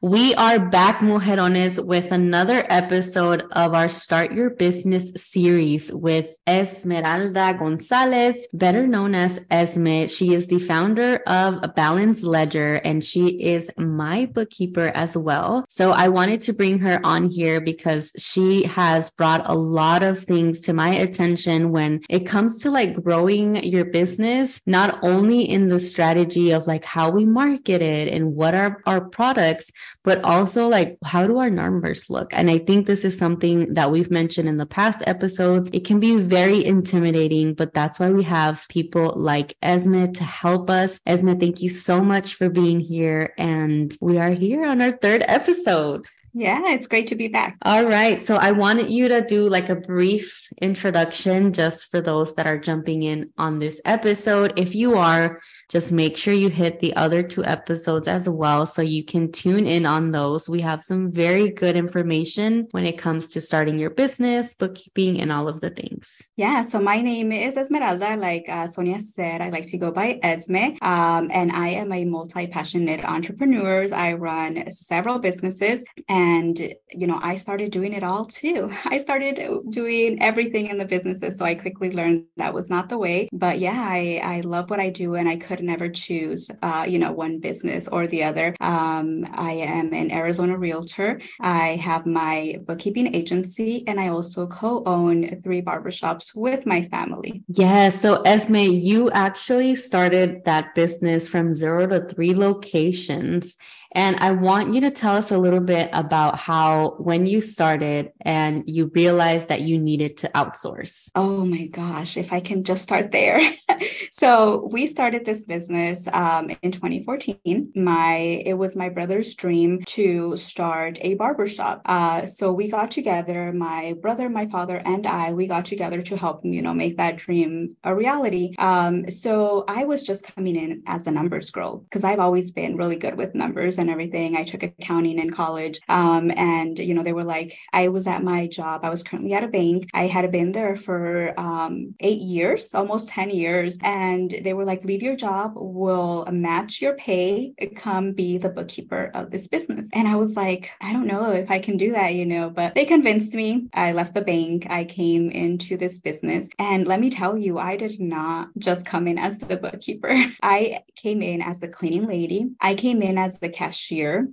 We are back, mujerones, with another episode of our Start Your Business series with Esmeralda Gonzalez, better known as Esme. She is the founder of Balanced Ledger and she is my bookkeeper as well. So I wanted to bring her on here because she has brought a lot of things to my attention when it comes to like growing your business, not only in the strategy of like how we market it and what are our products but also like how do our numbers look? And I think this is something that we've mentioned in the past episodes. It can be very intimidating, but that's why we have people like Esme to help us. Esme, thank you so much for being here. And we are here on our third episode. Yeah, it's great to be back. All right. So I wanted you to do like a brief introduction just for those that are jumping in on this episode. If you are, just make sure you hit the other two episodes as well so you can tune in on those. We have some very good information when it comes to starting your business, bookkeeping, and all of the things. Yeah. So my name is Esmeralda. Like uh, Sonia said, I like to go by Esme, um, and I am a multi passionate entrepreneur. I run several businesses. And, you know, I started doing it all too. I started doing everything in the businesses. So I quickly learned that was not the way. But yeah, I, I love what I do and I could never choose, uh, you know, one business or the other. Um, I am an Arizona realtor. I have my bookkeeping agency and I also co own three barbershops with my family. Yeah. So, Esme, you actually started that business from zero to three locations. And I want you to tell us a little bit about how, when you started and you realized that you needed to outsource. Oh my gosh, if I can just start there. so we started this business um, in 2014. My it was my brother's dream to start a barbershop. Uh, so we got together, my brother, my father, and I. We got together to help you know make that dream a reality. Um, so I was just coming in as the numbers girl because I've always been really good with numbers and everything. I took accounting in college. Um, and, you know, they were like, I was at my job. I was currently at a bank. I had been there for um, eight years, almost 10 years. And they were like, leave your job. We'll match your pay. Come be the bookkeeper of this business. And I was like, I don't know if I can do that, you know, but they convinced me. I left the bank. I came into this business. And let me tell you, I did not just come in as the bookkeeper. I came in as the cleaning lady. I came in as the cashier.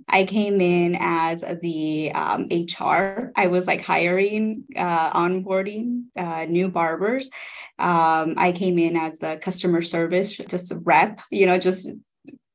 I came in as the um, HR. I was like hiring, uh, onboarding uh, new barbers. Um, I came in as the customer service, just rep, you know, just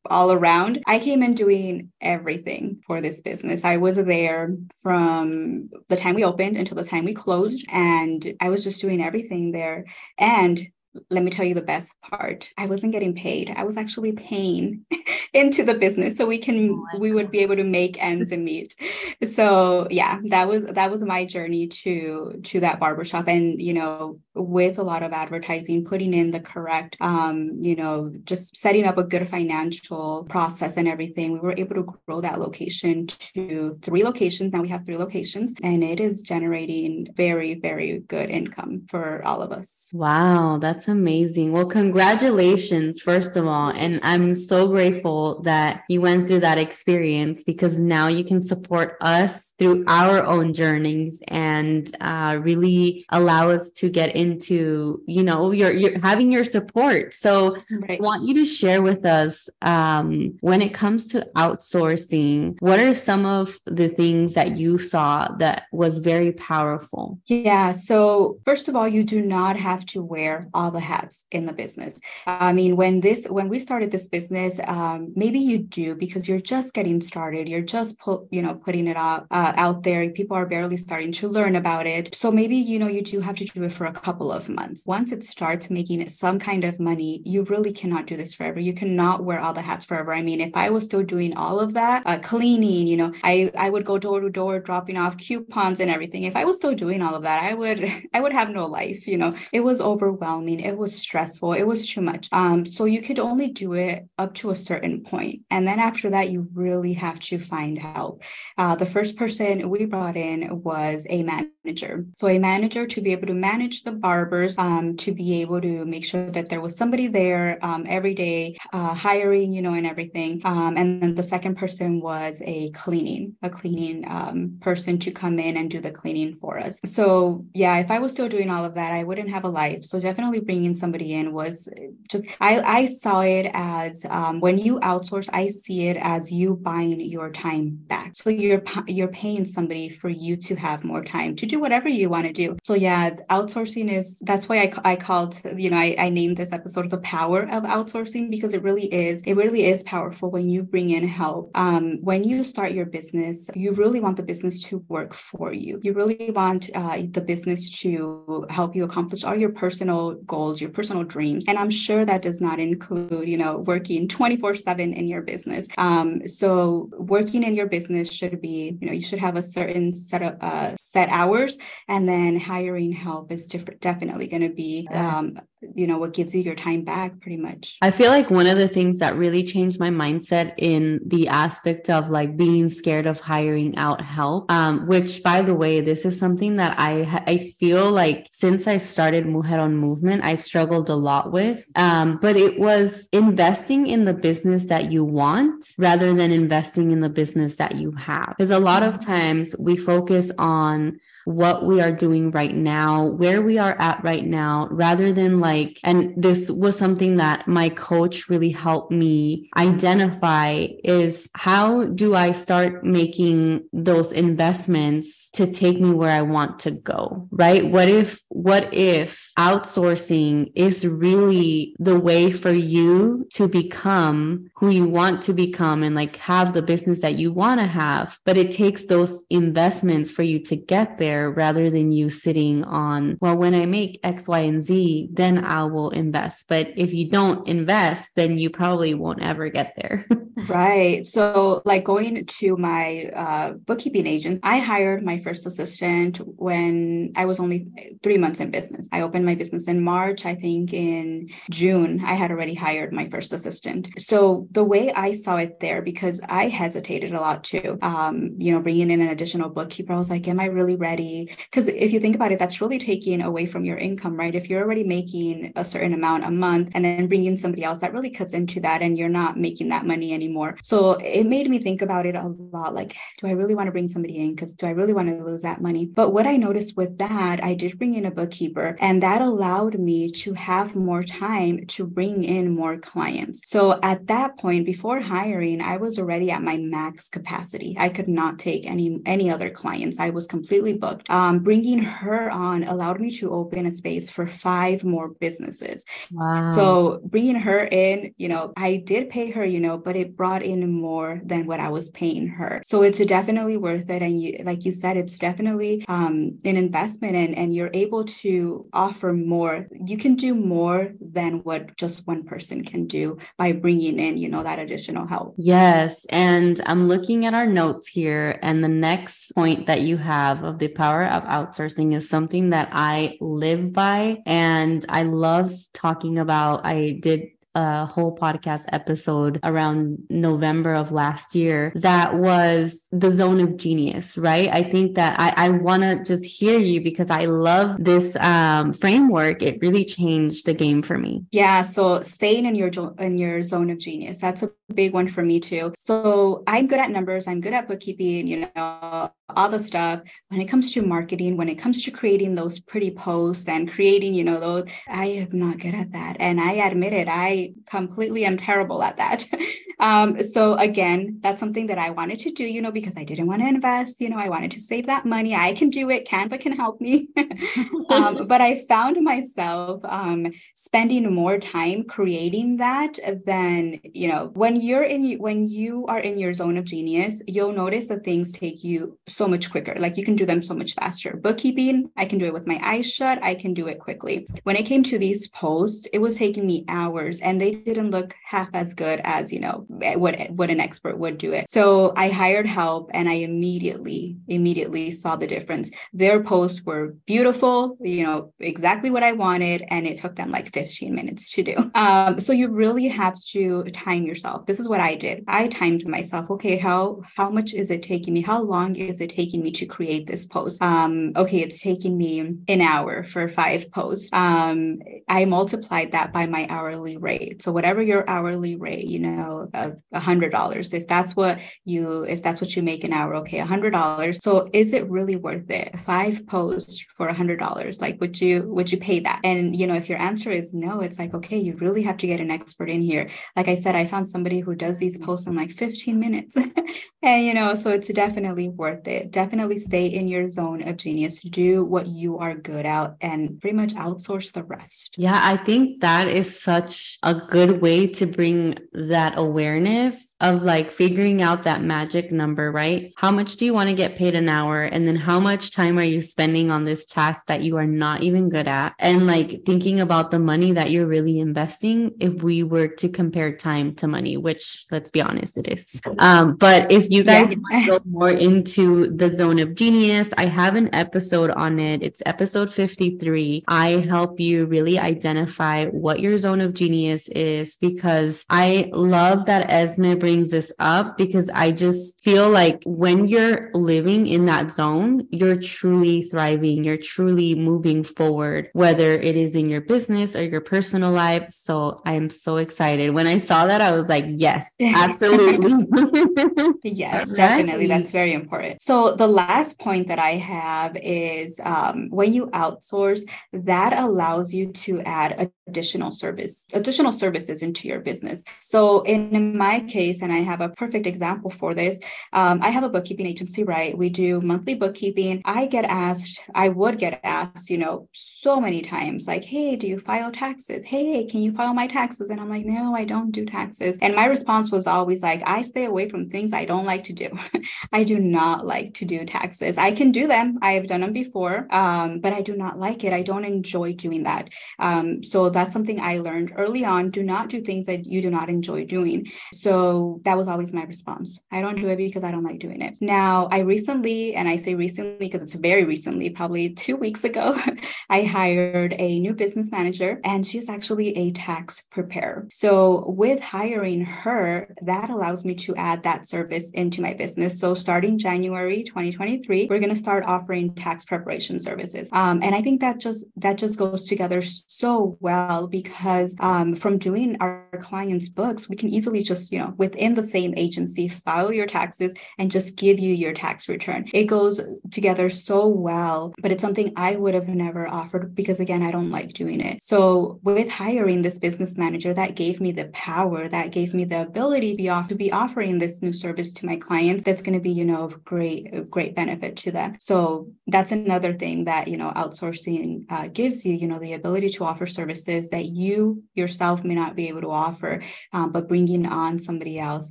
all around. I came in doing everything for this business. I was there from the time we opened until the time we closed, and I was just doing everything there. And let me tell you the best part. I wasn't getting paid. I was actually paying into the business so we can oh we would be able to make ends and meet. So yeah that was that was my journey to to that barbershop. And you know with a lot of advertising putting in the correct um you know just setting up a good financial process and everything we were able to grow that location to three locations now we have three locations and it is generating very very good income for all of us wow that's amazing. Well, congratulations, first of all. And I'm so grateful that you went through that experience because now you can support us through our own journeys and uh, really allow us to get into, you know, your, your having your support. So right. I want you to share with us um, when it comes to outsourcing, what are some of the things that you saw that was very powerful? Yeah. So, first of all, you do not have to wear all the hats in the business. I mean, when this when we started this business, um, maybe you do because you're just getting started. You're just put you know putting it out uh, out there. People are barely starting to learn about it. So maybe you know you do have to do it for a couple of months. Once it starts making some kind of money, you really cannot do this forever. You cannot wear all the hats forever. I mean, if I was still doing all of that, uh, cleaning, you know, I, I would go door to door dropping off coupons and everything. If I was still doing all of that, I would, I would have no life, you know, it was overwhelming. It was stressful. It was too much. Um, so you could only do it up to a certain point. And then after that, you really have to find help. Uh, the first person we brought in was a manager. So a manager to be able to manage the barbers, um, to be able to make sure that there was somebody there um, every day, uh, hiring, you know, and everything. Um, and then the second person was a cleaning, a cleaning um, person to come in and do the cleaning for us. So yeah, if I was still doing all of that, I wouldn't have a life. So definitely bringing somebody in was just I I saw it as um, when you outsource, I see it as you buying your time back. So you're you're paying somebody for you to have more time to do whatever you want to do. So yeah, outsourcing is that's why I, I called you know I, I named this episode the power of outsourcing because it really is it really is powerful when you bring in help. Um, when you start your business, you really want the business to work for you. You really want uh, the business to help you accomplish all your personal goals, your personal dreams. And I'm sure that does not include you know working 24 7 in your business. Um, so working in your business should be, you know, you should have a certain set of uh, set hours, and then hiring help is different, definitely going to be um, you know what gives you your time back pretty much. I feel like one of the things that really changed my mindset in the aspect of like being scared of hiring out help um, which by the way this is something that i i feel like since i started mujeron movement i've struggled a lot with um, but it was investing in the business that you want rather than investing in the business that you have. Because a lot of mm-hmm. times we focus on what we are doing right now, where we are at right now, rather than like, and this was something that my coach really helped me identify is how do I start making those investments to take me where I want to go, right? What if, what if outsourcing is really the way for you to become who you want to become and like have the business that you want to have, but it takes those investments for you to get there there rather than you sitting on, well, when I make X, Y, and Z, then I will invest. But if you don't invest, then you probably won't ever get there. right. So, like going to my uh, bookkeeping agent, I hired my first assistant when I was only three months in business. I opened my business in March. I think in June, I had already hired my first assistant. So, the way I saw it there, because I hesitated a lot too, um, you know, bringing in an additional bookkeeper, I was like, am I really ready? Ready because if you think about it that's really taking away from your income right? If you're already making a certain amount a month and then bringing somebody else that really cuts into that and you're not making that money anymore. So it made me think about it a lot like do i really want to bring somebody in? Because do i really want to lose that money? But what i noticed with that i did bring in a bookkeeper and that allowed me to have more time to bring in more clients. So at that point before hiring i was already at my max capacity. I could not take any any other clients. I was completely booked booked. Um, bringing her on allowed me to open a space for five more businesses. Wow. So bringing her in, you know, I did pay her, you know, but it brought in more than what I was paying her. So it's definitely worth it. And you, like you said, it's definitely um, an investment and, and you're able to offer more. You can do more than what just one person can do by bringing in, you know, that additional help. Yes. And I'm looking at our notes here. And the next point that you have of the power of outsourcing is something that I live by and I love talking about. I did a whole podcast episode around November of last year that was the zone of genius, right? I think that I, I want to just hear you because I love this um, framework. It really changed the game for me. Yeah. So staying in your in your zone of genius, that's a big one for me too. So I'm good at numbers. I'm good at bookkeeping. You know, all the stuff. When it comes to marketing, when it comes to creating those pretty posts and creating, you know, those, I am not good at that. And I admit it. I completely am terrible at that. um, so again, that's something that I wanted to do, you know, because I didn't want to invest, you know, I wanted to save that money. I can do it. Canva can help me. um, but I found myself um, spending more time creating that than, you know, when you're in, when you are in your zone of genius, you'll notice that things take you so much quicker. Like you can do them so much faster. Bookkeeping, I can do it with my eyes shut. I can do it quickly. When it came to these posts, it was taking me hours and they didn't look half as good as, you know, what, what an expert would do it. So I hired help and I immediately, immediately saw the difference. Their posts were beautiful, you know, exactly what I wanted. And it took them like 15 minutes to do. Um, so you really have to time yourself. This is what I did. I timed myself. Okay, how, how much is it taking me? How long is it taking me to create this post? Um, okay, it's taking me an hour for five posts. Um, I multiplied that by my hourly rate. So whatever your hourly rate, you know, a hundred dollars. If that's what you, if that's what you make an hour, okay, a hundred dollars. So is it really worth it? Five posts for a hundred dollars. Like, would you, would you pay that? And, you know, if your answer is no, it's like, okay, you really have to get an expert in here. Like I said, I found somebody who does these posts in like 15 minutes. and, you know, so it's definitely worth it. Definitely stay in your zone of genius. Do what you are good at and pretty much outsource the rest. Yeah, I think that is such a good way to bring that awareness of like figuring out that magic number, right? How much do you want to get paid an hour? And then how much time are you spending on this task that you are not even good at? And like thinking about the money that you're really investing if we were to compare time to money, which let's be honest, it is. Um, but if you guys yeah. go more into the zone of genius, I have an episode on it. It's episode 53. I help you really identify what your zone of genius is because I love that Esme brings brings this up because I just feel like when you're living in that zone, you're truly thriving, you're truly moving forward, whether it is in your business or your personal life. So I am so excited. When I saw that, I was like, yes, absolutely. yes, right. definitely. That's very important. So the last point that I have is um, when you outsource, that allows you to add additional service, additional services into your business. So in my case, and I have a perfect example for this. Um, I have a bookkeeping agency, right? We do monthly bookkeeping. I get asked, I would get asked, you know, so many times, like, hey, do you file taxes? Hey, can you file my taxes? And I'm like, no, I don't do taxes. And my response was always like, I stay away from things I don't like to do. I do not like to do taxes. I can do them. I have done them before, um, but I do not like it. I don't enjoy doing that. Um, so that's something I learned early on. Do not do things that you do not enjoy doing. So that was always my response. I don't do it because I don't like doing it. Now, I recently, and I say recently because it's very recently, probably two weeks ago, I hired a new business manager and she's actually a tax preparer. So with hiring her, that allows me to add that service into my business. So starting January 2023, we're going to start offering tax preparation services. Um, and I think that just that just goes together so well because um, from doing our clients' books, we can easily just, you know, within the same agency, file your taxes, and just give you your tax return. It goes together so well, but it's something I would have never offered because, again, I don't like doing it. So, with hiring this business manager, that gave me the power, that gave me the ability to be, off, to be offering this new service to my clients that's going to be, you know, of great, great benefit to them. So, that's another thing that, you know, outsourcing uh, gives you, you know, the ability to offer services that you yourself may not be able to offer, um, but bringing on somebody else else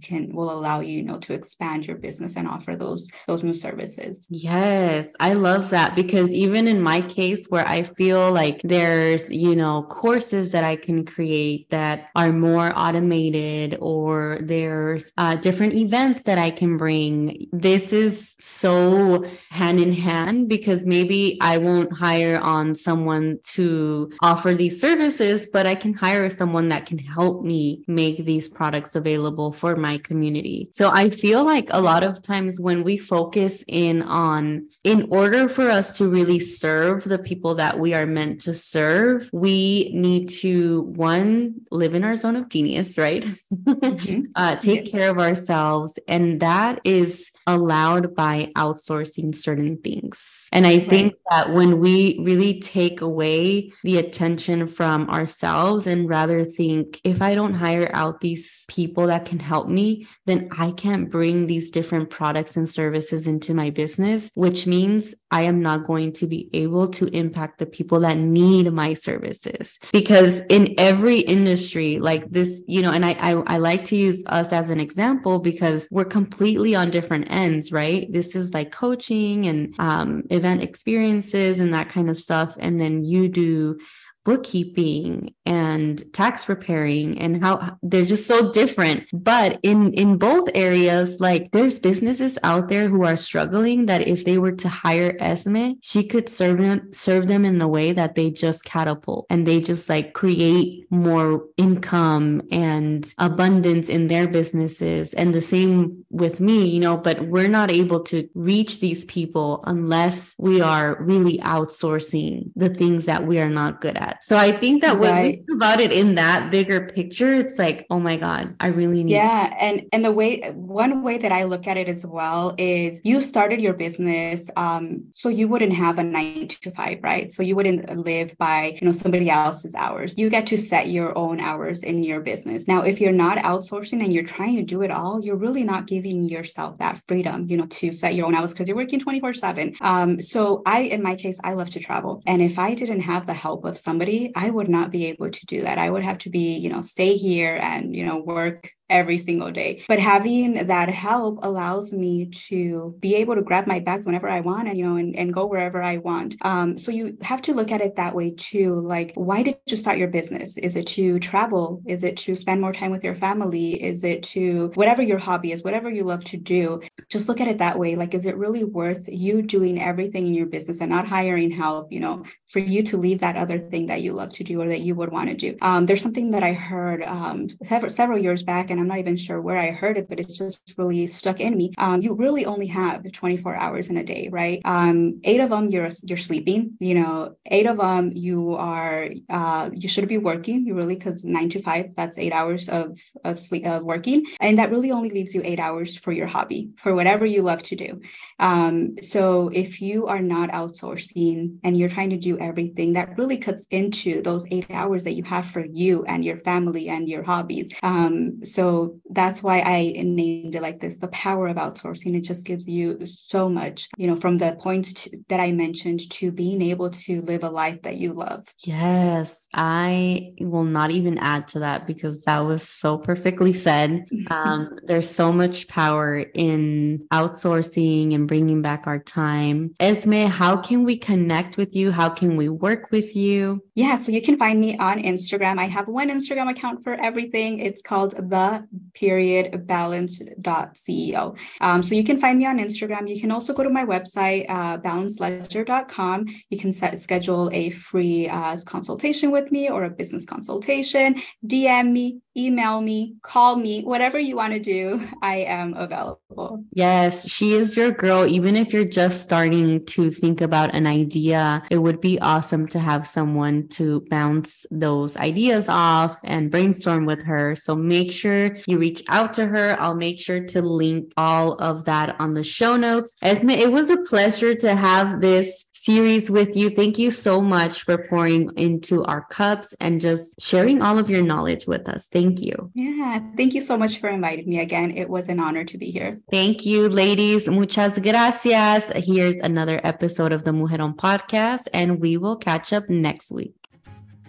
can will allow you, you know, to expand your business and offer those those new services. Yes, I love that because even in my case where I feel like there's, you know, courses that I can create that are more automated or there's uh, different events that I can bring. This is so hand in hand because maybe I won't hire on someone to offer these services, but I can hire someone that can help me make these products available for my community. So I feel like a lot of times when we focus in on, in order for us to really serve the people that we are meant to serve, we need to, one, live in our zone of genius, right? Mm-hmm. uh, take yeah. care of ourselves. And that is allowed by outsourcing certain things. And I right. think that when we really take away the attention from ourselves and rather think if I don't hire out these people that can help me, then I can't bring these different products and services into my business, which means I am not going to be able to impact the people that need my services. Because in every industry, like this, you know, and I, I, I like to use us as an example because we're completely on different ends, right? This is like coaching and um, event experiences and that kind of stuff. And then you do bookkeeping and tax preparing and how they're just so different. But in in both areas like there's businesses out there who are struggling that if they were to hire Esme she could serve them serve them in the way that they just catapult and they just like create more income and abundance in their businesses. And the same with me you know but we're not able to reach these people unless we are really outsourcing the things that we are not good at that. So I think that when right. we think about it in that bigger picture, it's like, oh my God, I really need Yeah. To- and and the way one way that I look at it as well is you started your business um so you wouldn't have a nine to five, right? So you wouldn't live by, you know, somebody else's hours. You get to set your own hours in your business. Now, if you're not outsourcing and you're trying to do it all, you're really not giving yourself that freedom, you know, to set your own hours because you're working 24 7. Um, so I, in my case, I love to travel. And if I didn't have the help of some somebody, I would not be able to do that. I would have to be, you know, stay here and, you know, work every single day. But having that help allows me to be able to grab my bags whenever I want and, you know, and, and go wherever I want. Um, so you have to look at it that way too. Like, why did you start your business? Is it to travel? Is it to spend more time with your family? Is it to whatever your hobby is, whatever you love to do? Just look at it that way. Like, is it really worth you doing everything in your business and not hiring help, you know, for you to leave that other thing that you love to do or that you would want to do? Um, there's something that I heard um, several, several years back, and I'm not even sure where I heard it, but it's just really stuck in me. Um, you really only have 24 hours in a day, right? Um, eight of them you're you're sleeping. You know, eight of them you are uh, you should be working. You really because nine to five that's eight hours of of sleep of working, and that really only leaves you eight hours for your hobby for whatever you love to do. Um, so if you are not outsourcing and you're trying to do everything, that really cuts into those eight hours that you have for you and your family and your hobbies. Um, so that's why I named it like this the power of outsourcing. It just gives you so much, you know, from the points to, that I mentioned to being able to live a life that you love. Yes, I will not even add to that because that was so perfectly said. Um, there's so much power in outsourcing and bringing back our time. Esme, how can we connect with you? How can we work with you? Yeah, so you can find me on Instagram. I have one Instagram account for everything. It's called the period balance.ceo. Um, so you can find me on Instagram. You can also go to my website, uh, balanceledger.com. You can set, schedule a free uh, consultation with me or a business consultation. DM me, email me, call me, whatever you want to do, I am available. Yes, she is your girl. Even if you're just starting to think about an idea, it would be awesome to have someone to bounce those ideas off and brainstorm with her. So make sure you reach out to her. I'll make sure to link all of that on the show notes. Esme, it was a pleasure to have this series with you. Thank you so much for pouring into our cups and just sharing all of your knowledge with us. Thank you. Yeah, thank you so much for inviting me again. It was an honor to be here. Thank you, ladies. Muchas gracias. Here's another episode of the Mujeron podcast, and we will catch up next week.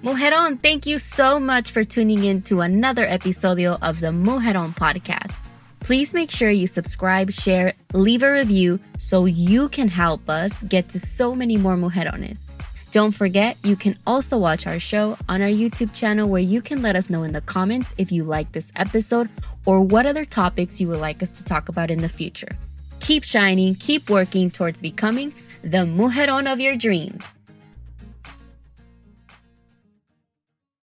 Mujeron, thank you so much for tuning in to another episodio of the Mujeron podcast. Please make sure you subscribe, share, leave a review so you can help us get to so many more mujerones. Don't forget, you can also watch our show on our YouTube channel where you can let us know in the comments if you like this episode or what other topics you would like us to talk about in the future. Keep shining, keep working towards becoming the mujeron of your dreams.